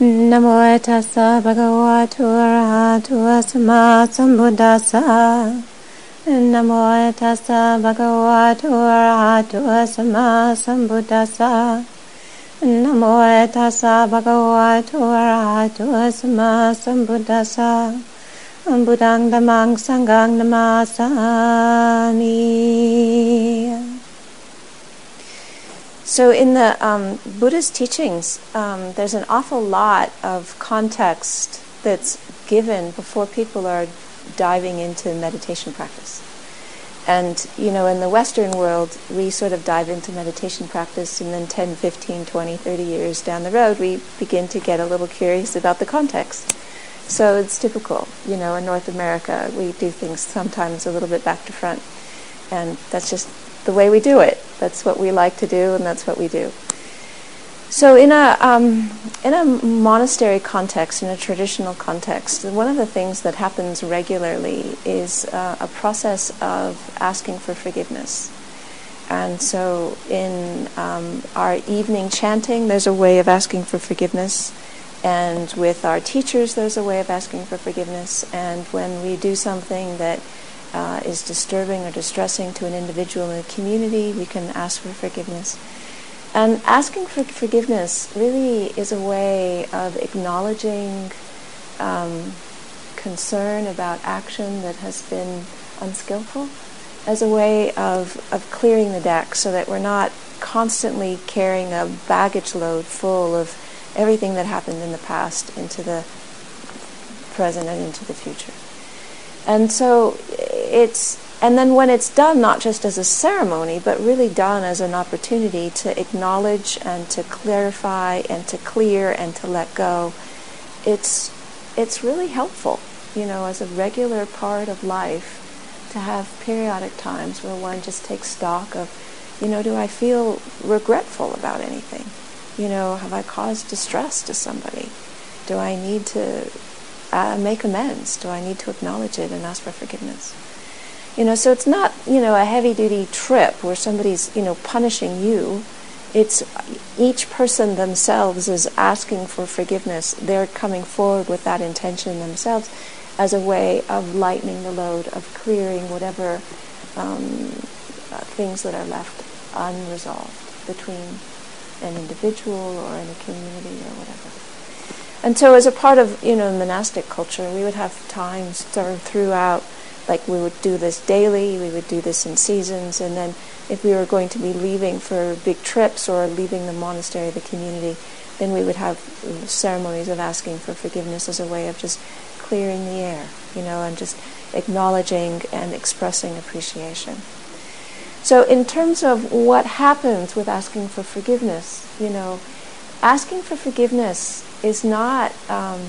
Namo tassa bhagavato arahato samma sambuddhassa. Namo tassa bhagavato arahato samma sambuddhassa. Namo tassa bhagavato sambuddhassa. Buddhang dhammang sanghang namasami. So, in the um, Buddha's teachings, um, there's an awful lot of context that's given before people are diving into meditation practice. And, you know, in the Western world, we sort of dive into meditation practice, and then 10, 15, 20, 30 years down the road, we begin to get a little curious about the context. So it's typical, you know, in North America, we do things sometimes a little bit back to front. And that's just the way we do it. That's what we like to do, and that's what we do. So, in a um, in a monastery context, in a traditional context, one of the things that happens regularly is uh, a process of asking for forgiveness. And so, in um, our evening chanting, there's a way of asking for forgiveness. And with our teachers, there's a way of asking for forgiveness. And when we do something that uh, is disturbing or distressing to an individual in a community, we can ask for forgiveness. And asking for forgiveness really is a way of acknowledging um, concern about action that has been unskillful, as a way of, of clearing the deck so that we're not constantly carrying a baggage load full of everything that happened in the past into the present and into the future. And so it's and then when it's done not just as a ceremony but really done as an opportunity to acknowledge and to clarify and to clear and to let go it's it's really helpful you know as a regular part of life to have periodic times where one just takes stock of you know do i feel regretful about anything? You know have i caused distress to somebody? Do i need to uh, make amends? Do i need to acknowledge it and ask for forgiveness you know, so it's not, you know, a heavy duty trip where somebody's, you know, punishing you. It's each person themselves is asking for forgiveness. They're coming forward with that intention themselves as a way of lightening the load, of clearing whatever um, uh, things that are left unresolved between an individual or in a community or whatever. And so, as a part of you know monastic culture, we would have times throughout like we would do this daily, we would do this in seasons, and then if we were going to be leaving for big trips or leaving the monastery, the community, then we would have ceremonies of asking for forgiveness as a way of just clearing the air, you know, and just acknowledging and expressing appreciation. So, in terms of what happens with asking for forgiveness, you know, asking for forgiveness is not. Um,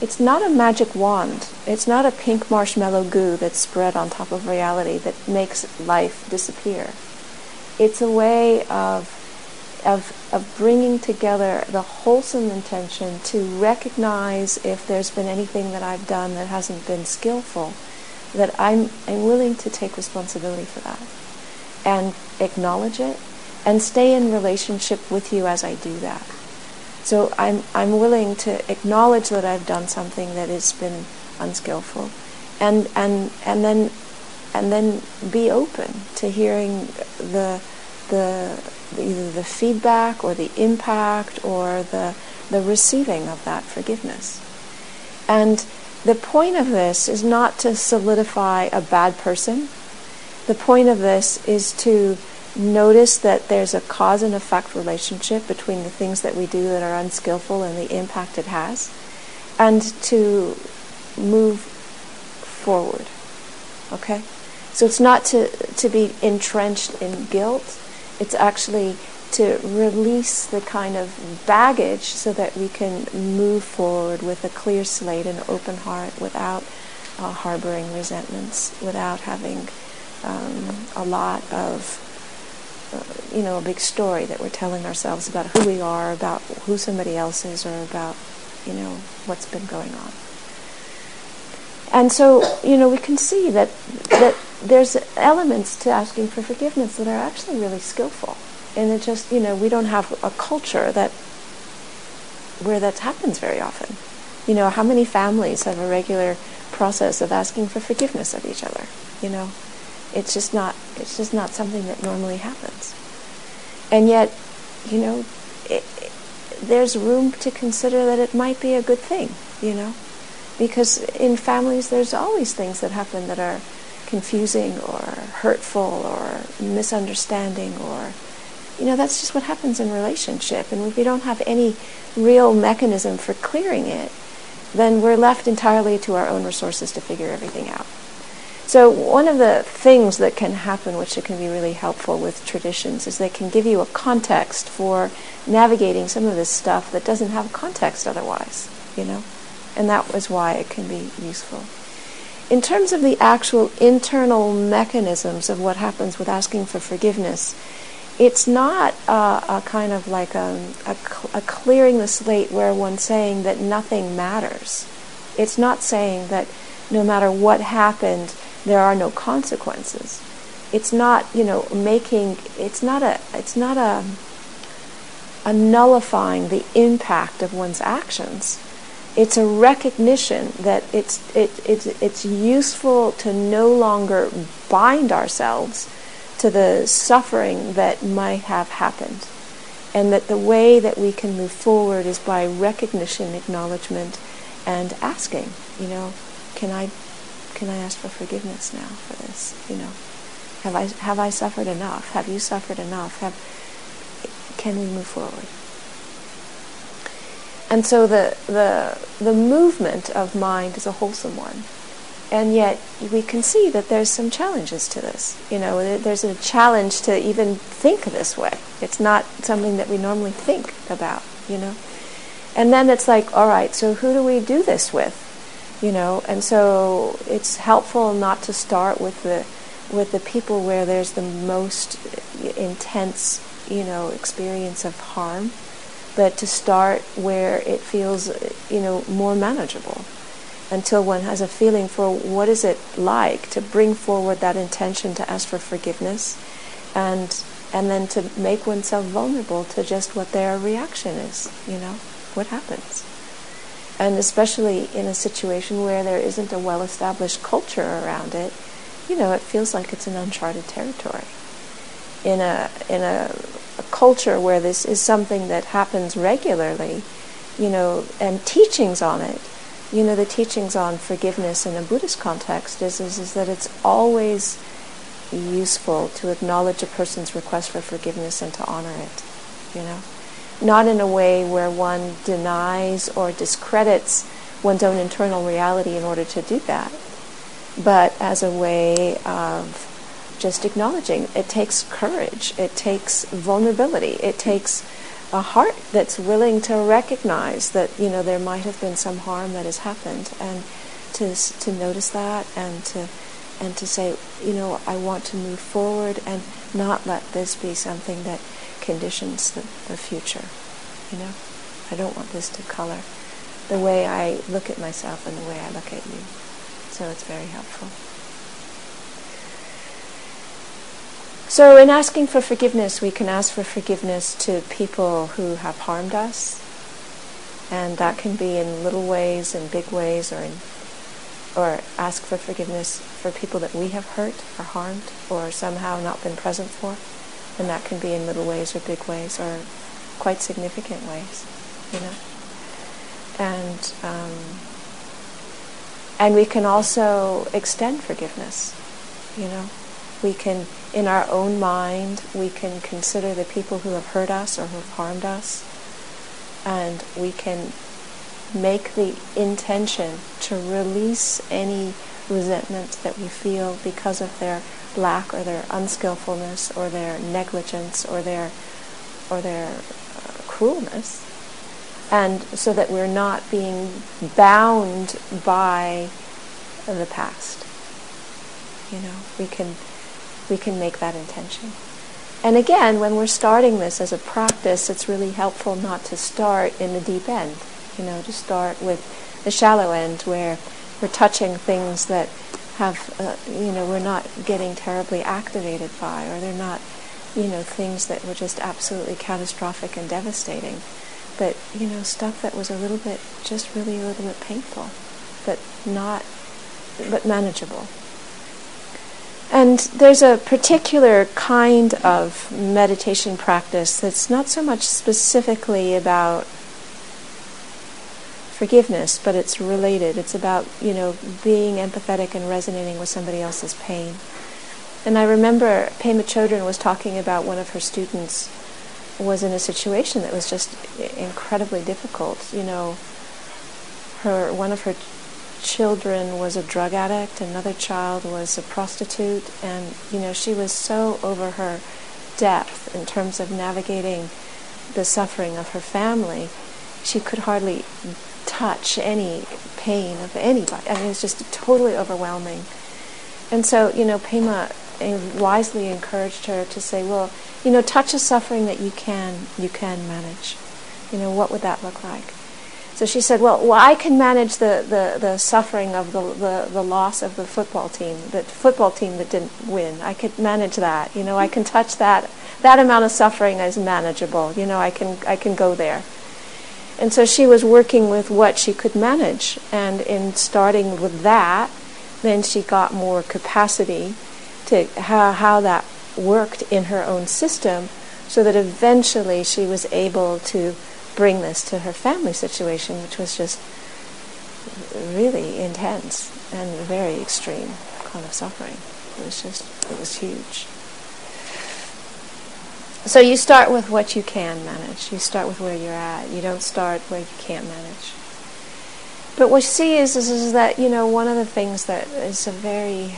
it's not a magic wand. It's not a pink marshmallow goo that's spread on top of reality that makes life disappear. It's a way of, of, of bringing together the wholesome intention to recognize if there's been anything that I've done that hasn't been skillful, that I'm, I'm willing to take responsibility for that and acknowledge it and stay in relationship with you as I do that. So I'm, I'm willing to acknowledge that I've done something that has been unskillful and, and, and, then, and then be open to hearing the, the, either the feedback or the impact or the, the receiving of that forgiveness. And the point of this is not to solidify a bad person. The point of this is to notice that there's a cause and effect relationship between the things that we do that are unskillful and the impact it has, and to move forward. Okay? So it's not to, to be entrenched in guilt, it's actually to release the kind of baggage so that we can move forward with a clear slate and open heart without uh, harboring resentments, without having um, a lot of Uh, you know, a big story that we're telling ourselves about who we are, about who somebody else is, or about, you know, what's been going on. And so, you know, we can see that that there's elements to asking for forgiveness that are actually really skillful. And it just, you know, we don't have a culture that where that happens very often. You know, how many families have a regular process of asking for forgiveness of each other? You know, it's just not it's just not something that normally happens. And yet, you know, it, it, there's room to consider that it might be a good thing, you know, because in families there's always things that happen that are confusing or hurtful or misunderstanding or you know that's just what happens in relationship. And if we don't have any real mechanism for clearing it then we're left entirely to our own resources to figure everything out so one of the things that can happen which can be really helpful with traditions is they can give you a context for navigating some of this stuff that doesn't have context otherwise you know and that was why it can be useful in terms of the actual internal mechanisms of what happens with asking for forgiveness, it's not a, a kind of like um, a, a, a, clearing the slate where one's saying that nothing matters. It's not saying that no matter what happened, there are no consequences. It's not, you know, making. It's not a. It's not a. A nullifying the impact of one's actions it's a recognition that it's, it, it's, it's useful to no longer bind ourselves to the suffering that might have happened. And that the way that we can move forward is by recognition, acknowledgement, and asking, you know, can I, can I ask for forgiveness now for this? You know, have I, have I suffered enough? Have you suffered enough? Have, can we move forward? And so the, the, the movement of mind is a wholesome one. And yet we can see that there's some challenges to this. You know, there's a challenge to even think this way. It's not something that we normally think about, you know. And then it's like, all right, so who do we do this with? You know, and so it's helpful not to start with the with the people where there's the most intense, you know, experience of harm but to start where it feels, you know, more manageable until one has a feeling for what is it like to bring forward that intention to ask for forgiveness and and then to make oneself vulnerable to just what their reaction is, you know, what happens. And especially in a situation where there isn't a well-established culture around it, you know, it feels like it's an uncharted territory. In a in a a culture where this is something that happens regularly, you know, and teachings on it, you know, the teachings on forgiveness in a Buddhist context is, is, is that it's always useful to acknowledge a person's request for forgiveness and to honor it, you know. Not in a way where one denies or discredits one's own internal reality in order to do that, but as a way of just acknowledging. It takes courage. It takes vulnerability. It takes a heart that's willing to recognize that you know there might have been some harm that has happened, and to to notice that and to and to say, you know, I want to move forward and not let this be something that conditions the, the future. You know, I don't want this to color the way I look at myself and the way I look at you. So it's very helpful. So, in asking for forgiveness, we can ask for forgiveness to people who have harmed us, and that can be in little ways, in big ways, or in, or ask for forgiveness for people that we have hurt or harmed or somehow not been present for, and that can be in little ways or big ways or quite significant ways, you know. And um, and we can also extend forgiveness, you know. We can in our own mind, we can consider the people who have hurt us or who have harmed us, and we can make the intention to release any resentment that we feel because of their lack or their unskillfulness or their negligence or their or their uh, cruelness. And so that we're not being bound by the past. You know we can we can make that intention. And again, when we're starting this as a practice, it's really helpful not to start in the deep end, you know, to start with the shallow end where we're touching things that have, uh, you know, we're not getting terribly activated by, or they're not, you know, things that were just absolutely catastrophic and devastating. but you know, stuff that was a little bit, just really a little bit painful, but not, but manageable. And there's a particular kind of meditation practice that's not so much specifically about forgiveness, but it's related. It's about, you know, being empathetic and resonating with somebody else's pain. And I remember Pema Chodron was talking about one of her students was in a situation that was just incredibly difficult. You know, her one of her children was a drug addict, another child was a prostitute, and you know she was so over her depth in terms of navigating the suffering of her family. She could hardly touch any pain of anybody. I mean, it's just totally overwhelming. And so, you know, Pema wisely encouraged her to say, well, you know, touch a suffering that you can you can manage. You know, what would that look like? So she said, well, well I can manage the, the, the suffering of the, the, the loss of the football team, the football team that didn't win. I could manage that. You know, I can touch that. That amount of suffering is manageable. You know, I can, I can go there. And so she was working with what she could manage. And in starting with that, then she got more capacity to how, how that worked in her own system so that eventually she was able to bring this to her family situation, which was just really intense and very extreme kind of suffering. It was just, it was huge. So you start with what you can manage. You start with where you're at. You don't start where you can't manage. But what you see is, is, is that, you know, one of the things that is a very,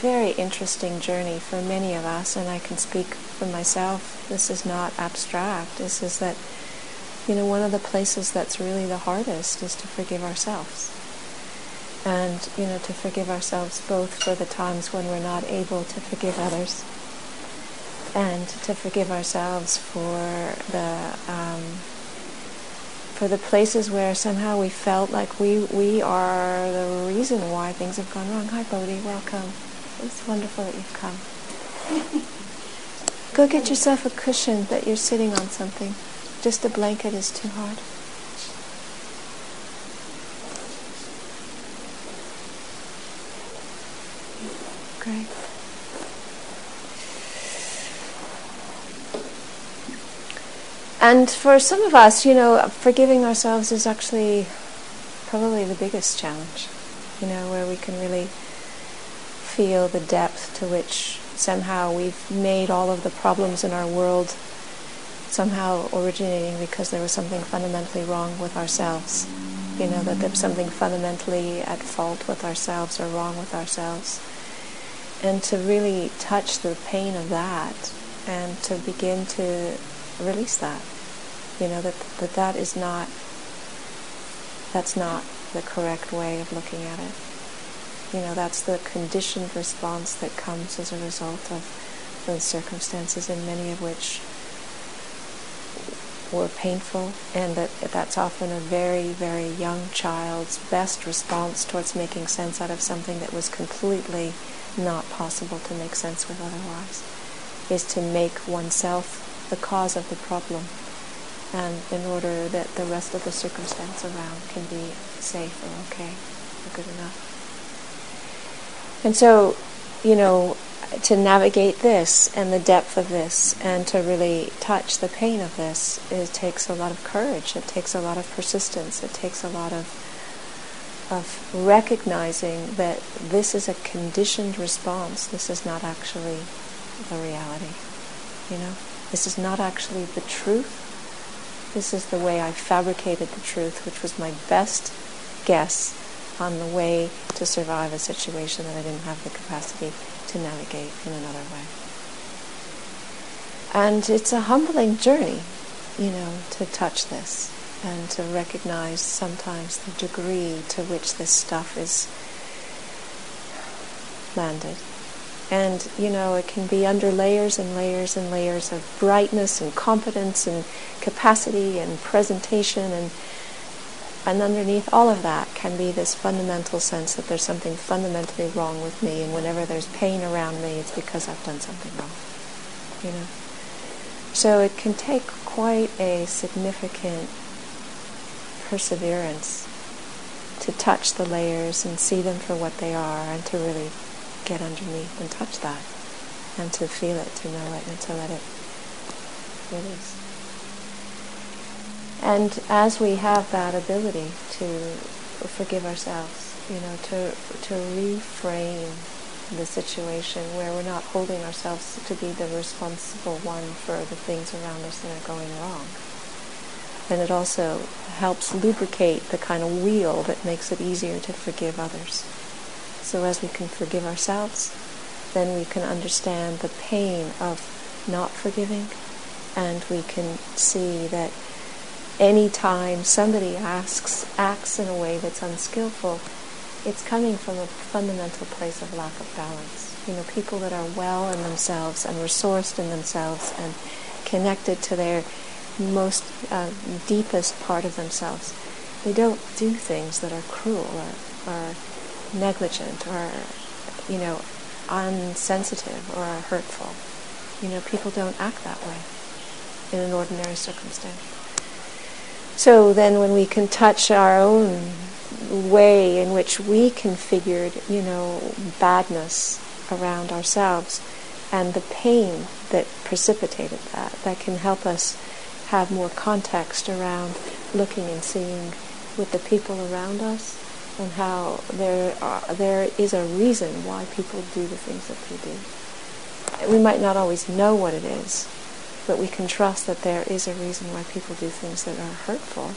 very interesting journey for many of us, and I can speak for myself, this is not abstract, this is that you know, one of the places that's really the hardest is to forgive ourselves. And, you know, to forgive ourselves both for the times when we're not able to forgive others and to forgive ourselves for the um, for the places where somehow we felt like we we are the reason why things have gone wrong. Hi, Bodhi. Welcome. It's wonderful that you've come. Go get yourself a cushion that you're sitting on something. Just a blanket is too hard. Great. And for some of us, you know, forgiving ourselves is actually probably the biggest challenge, you know, where we can really feel the depth to which somehow we've made all of the problems in our world somehow originating because there was something fundamentally wrong with ourselves. You know, that there's something fundamentally at fault with ourselves or wrong with ourselves. And to really touch the pain of that and to begin to release that. You know, that, that that is not, that's not the correct way of looking at it. You know, that's the conditioned response that comes as a result of those circumstances, in many of which were painful, and that that's often a very, very young child's best response towards making sense out of something that was completely not possible to make sense with otherwise, is to make oneself the cause of the problem, and in order that the rest of the circumstance around can be safe or okay or good enough. And so, you know, to navigate this and the depth of this and to really touch the pain of this, it takes a lot of courage. It takes a lot of persistence. It takes a lot of of recognizing that this is a conditioned response. This is not actually the reality. You know, this is not actually the truth. This is the way I fabricated the truth, which was my best guess on the way to survive a situation that I didn't have the capacity to navigate in another way. And it's a humbling journey, you know, to touch this and to recognize sometimes the degree to which this stuff is landed. And, you know, it can be under layers and layers and layers of brightness and competence and capacity and presentation and and underneath all of that can be this fundamental sense that there's something fundamentally wrong with me, and whenever there's pain around me, it's because I've done something wrong. You know? So it can take quite a significant perseverance to touch the layers and see them for what they are and to really get underneath and touch that and to feel it, to know it, and to let it release. And as we have that ability to forgive ourselves, you know, to, to reframe the situation where we're not holding ourselves to be the responsible one for the things around us that are going wrong. And it also helps lubricate the kind of wheel that makes it easier to forgive others. So as we can forgive ourselves, then we can understand the pain of not forgiving, and we can see that any time somebody asks acts in a way that's unskillful, it's coming from a fundamental place of lack of balance. You know, people that are well in themselves and resourced in themselves and connected to their most uh, deepest part of themselves, they don't do things that are cruel or, or negligent or, you know, unsensitive or hurtful. You know, people don't act that way in an ordinary circumstance. So then when we can touch our own way in which we configured, you know, badness around ourselves and the pain that precipitated that, that can help us have more context around looking and seeing with the people around us and how there are, there is a reason why people do the things that they do. We might not always know what it is, but we can trust that there is a reason why people do things that are hurtful,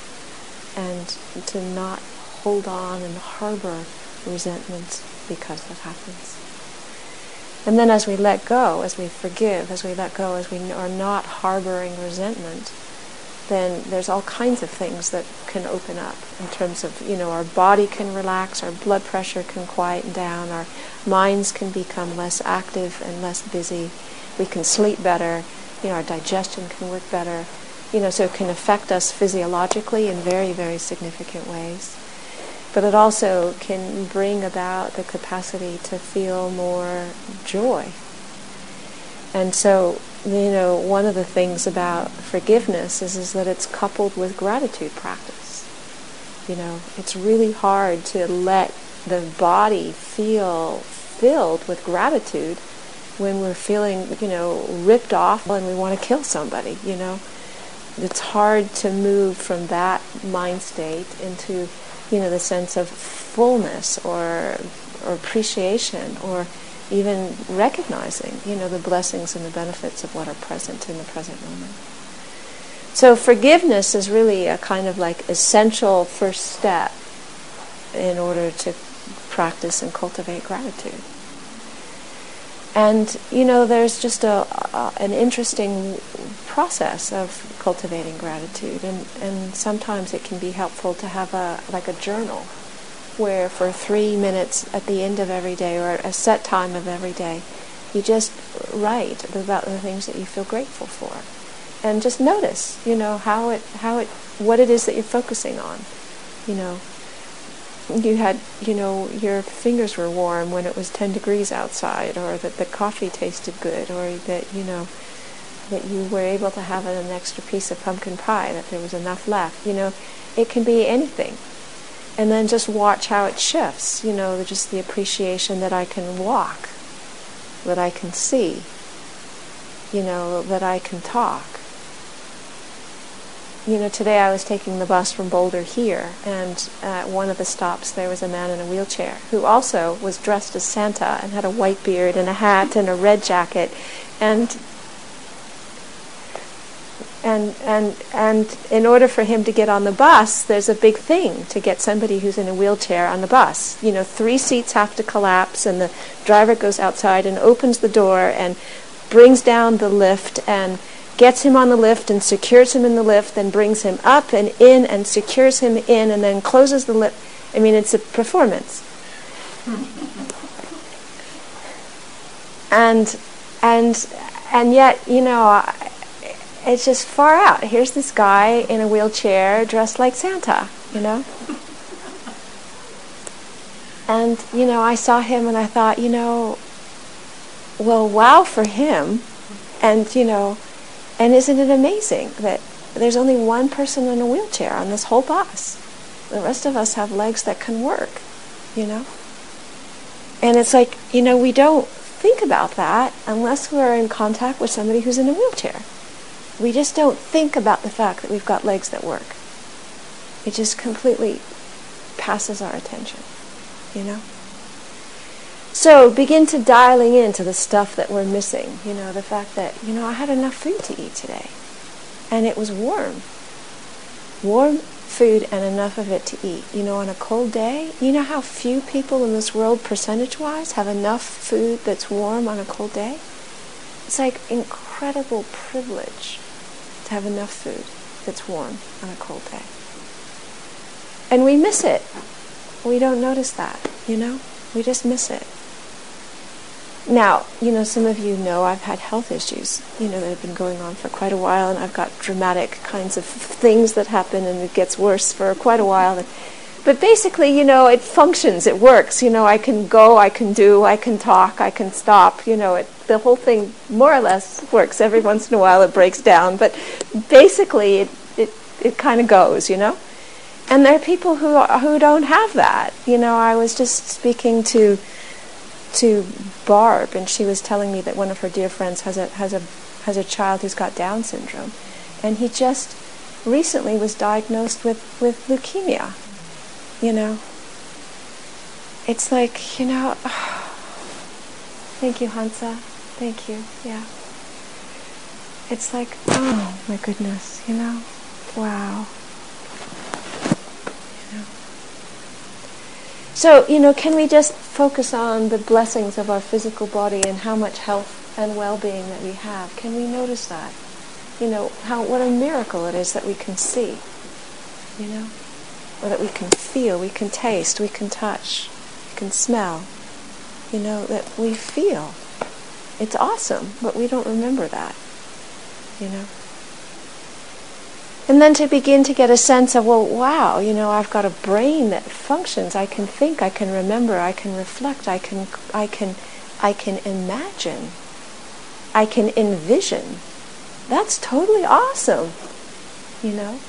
and to not hold on and harbor resentment because that happens. And then as we let go, as we forgive, as we let go, as we are not harboring resentment, then there's all kinds of things that can open up in terms of, you know, our body can relax, our blood pressure can quieten down, our minds can become less active and less busy, we can sleep better, you know, our digestion can work better, you know, so it can affect us physiologically in very, very significant ways. But it also can bring about the capacity to feel more joy. And so you know, one of the things about forgiveness is, is that it's coupled with gratitude practice. You know, it's really hard to let the body feel filled with gratitude when we're feeling, you know, ripped off and we want to kill somebody, you know. It's hard to move from that mind state into, you know, the sense of fullness or or appreciation or even recognizing, you know, the blessings and the benefits of what are present in the present moment. So forgiveness is really a kind of like essential first step in order to practice and cultivate gratitude. And you know, there's just a, a, an interesting process of cultivating gratitude, and, and sometimes it can be helpful to have a like a journal where for three minutes at the end of every day or a set time of every day, you just write about the things that you feel grateful for. And just notice, you know, how it, how it, what it is that you're focusing on. You know, you had, you know, your fingers were warm when it was 10 degrees outside, or that the coffee tasted good, or that, you know, that you were able to have an extra piece of pumpkin pie, that there was enough left. You know, it can be anything and then just watch how it shifts. You know, just the appreciation that I can walk, that I can see, you know, that I can talk. You know, today I was taking the bus from Boulder here, and at one of the stops there was a man in a wheelchair who also was dressed as Santa and had a white beard and a hat and a red jacket, and and and and in order for him to get on the bus there's a big thing to get somebody who's in a wheelchair on the bus. You know three seats have to collapse and the driver goes outside and opens the door and brings down the lift and gets him on the lift and secures him in the lift then brings him up and in and secures him in and then closes the lift. I mean it's a performance. And and and yet you know it's just far out. Here's this guy in a wheelchair dressed like Santa, you know? And, you know, I saw him and I thought, you know, well, wow for him. And, you know, and isn't it amazing that there's only one person in a wheelchair on this whole bus? The rest of us have legs that can work, you know? And it's like, you know, we don't think about that unless we're in contact with somebody who's in a wheelchair. We just don't think about the fact that we've got legs that work. It just completely passes our attention, you know? So begin to dialing into the stuff that we're missing. You know, the fact that, you know, I had enough food to eat today. And it was warm. Warm food and enough of it to eat. You know, on a cold day, you know how few people in this world, percentage wise, have enough food that's warm on a cold day? It's like incredible privilege to have enough food that's warm on a cold day. And we miss it. We don't notice that, you know? We just miss it. Now, you know, some of you know I've had health issues, you know, that have been going on for quite a while, and I've got dramatic kinds of things that happen, and it gets worse for quite a while. But basically, you know, it functions, it works. You know, I can go, I can do, I can talk, I can stop. You know, it, the whole thing more or less works. Every once in a while it breaks down, but basically it, it, it kind of goes, you know. And there are people who, who don't have that. You know, I was just speaking to to Barb, and she was telling me that one of her dear friends has a has a has a child who's got Down syndrome, and he just recently was diagnosed with with leukemia. You know, it's like you know. thank you, Hansa. Thank you. Yeah. It's like, oh my goodness, you know, wow. So, you know, can we just focus on the blessings of our physical body and how much health and well-being that we have? Can we notice that? You know, how what a miracle it is that we can see, you know, or that we can feel, we can taste, we can touch, we can smell, you know, that we feel. It's awesome, but we don't remember that, you know. And then to begin to get a sense of, well, wow, you know, I've got a brain that functions. I can think, I can remember, I can reflect, I can, I can, I can imagine, I can envision. That's totally awesome, you know.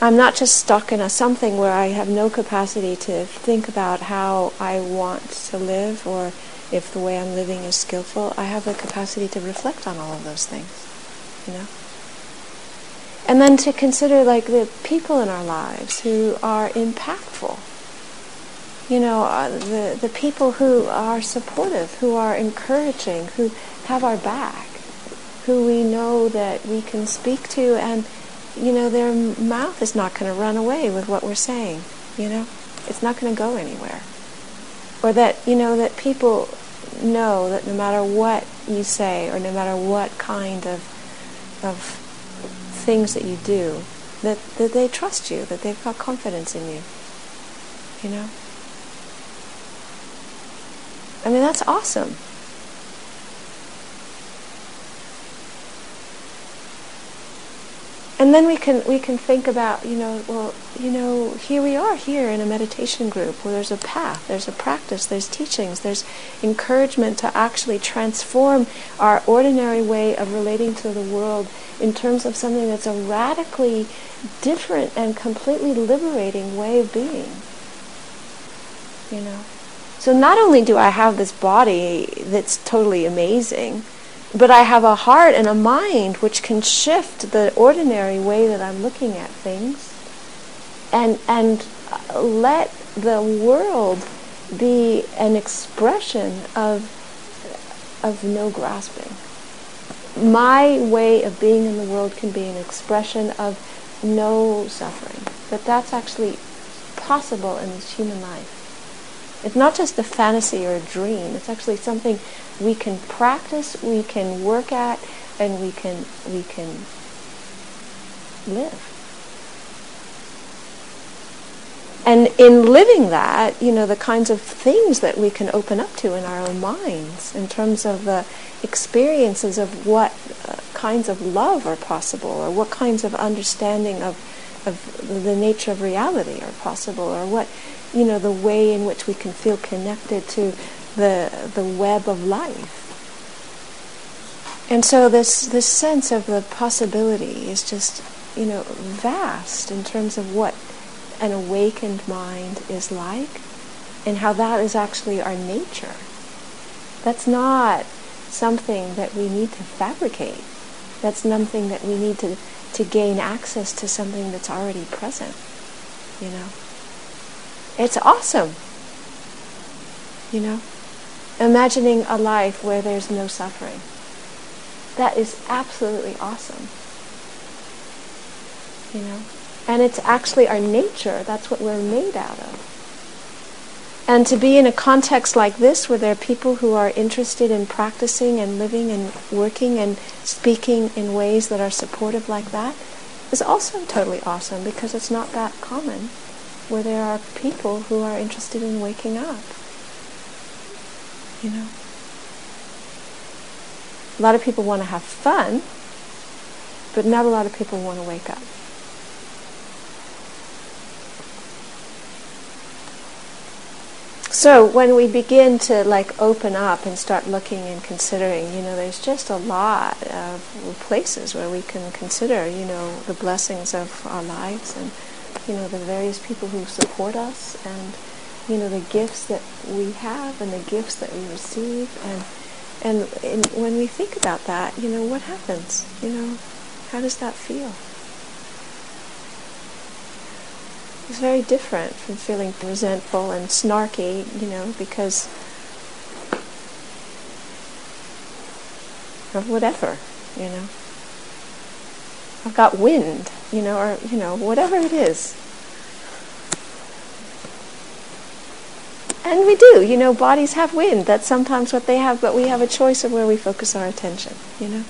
I'm not just stuck in a something where I have no capacity to think about how I want to live or if the way I'm living is skillful. I have the capacity to reflect on all of those things, you know. And then to consider like the people in our lives who are impactful. You know, uh, the, the people who are supportive, who are encouraging, who have our back, who we know that we can speak to and, you know, their mouth is not going to run away with what we're saying, you know? It's not going to go anywhere. Or that, you know, that people know that no matter what you say or no matter what kind of, of things that you do, that, that they trust you, that they've got confidence in you. You know? I mean, that's awesome. And then we can we can think about you know well you know here we are here in a meditation group where there's a path there's a practice there's teachings there's encouragement to actually transform our ordinary way of relating to the world in terms of something that's a radically different and completely liberating way of being you know? So not only do i have this body that's totally amazing but I have a heart and a mind which can shift the ordinary way that I'm looking at things and and uh, let the world be an expression of of no grasping. My way of being in the world can be an expression of no suffering. That that's actually possible in this human life. It's not just a fantasy or a dream. It's actually something we can practice, we can work at, and we can we can live. And in living that, you know, the kinds of things that we can open up to in our own minds in terms of the experiences of what uh, kinds of love are possible or what kinds of understanding of, of the nature of reality are possible or what, you know, the way in which we can feel connected to the, the web of life. And so this, this sense of the possibility is just you know, vast in terms of what an awakened mind is like and how that is actually our nature. That's not something that we need to fabricate. That's something that we need to, to gain access to something that's already present. You know? It's awesome. You know? Imagining a life where there's no suffering. That is absolutely awesome. You know? And it's actually our nature. That's what we're made out of. And to be in a context like this where there are people who are interested in practicing and living and working and speaking in ways that are supportive like that is also totally awesome because it's not that common where there are people who are interested in waking up. You know? A lot of people want to have fun, but not a lot of people want to wake up. So when we begin to like open up and start looking and considering, you know, there's just a lot of places where we can consider, you know, the blessings of our lives and, you know, the various people who support us and, you know, the gifts that we have and the gifts that we receive and and, and when we think about that, you know, what happens? You know, how does that feel? It's very different from feeling resentful and snarky, you know, because of whatever, you know. I've got wind, you know, or, you know, whatever it is. And we do, you know, bodies have wind. That's sometimes what they have, but we have a choice of where we focus our attention, you know.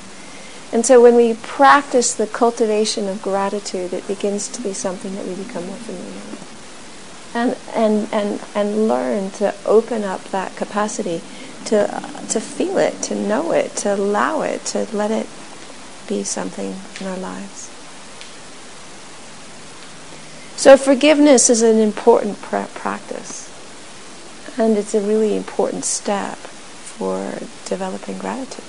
And so when we practice the cultivation of gratitude, it begins to be something that we become more familiar with. And, and, and, and learn to open up that capacity to, to feel it, to know it, to allow it, to let it be something in our lives. So forgiveness is an important pra- practice. And it's a really important step for developing gratitude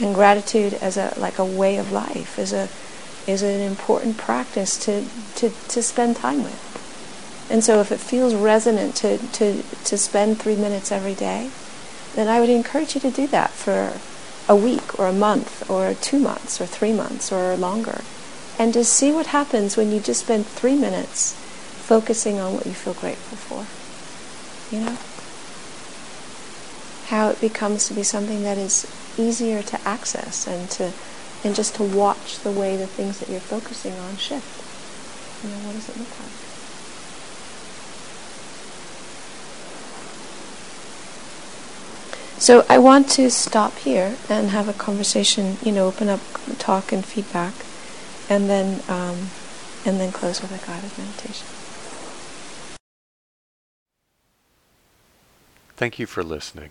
and gratitude as a like a way of life is a is an important practice to, to, to spend time with. And so if it feels resonant to, to, to spend three minutes every day, then I would encourage you to do that for a week or a month or two months or three months or longer. And to see what happens when you just spend three minutes focusing on what you feel grateful for. You know? How it becomes to be something that is easier to access and to and just to watch the way the things that you're focusing on shift. You know, what does it look like? So I want to stop here and have a conversation, you know, open up talk and feedback, and then um, and then close with a guided meditation. Thank you for listening.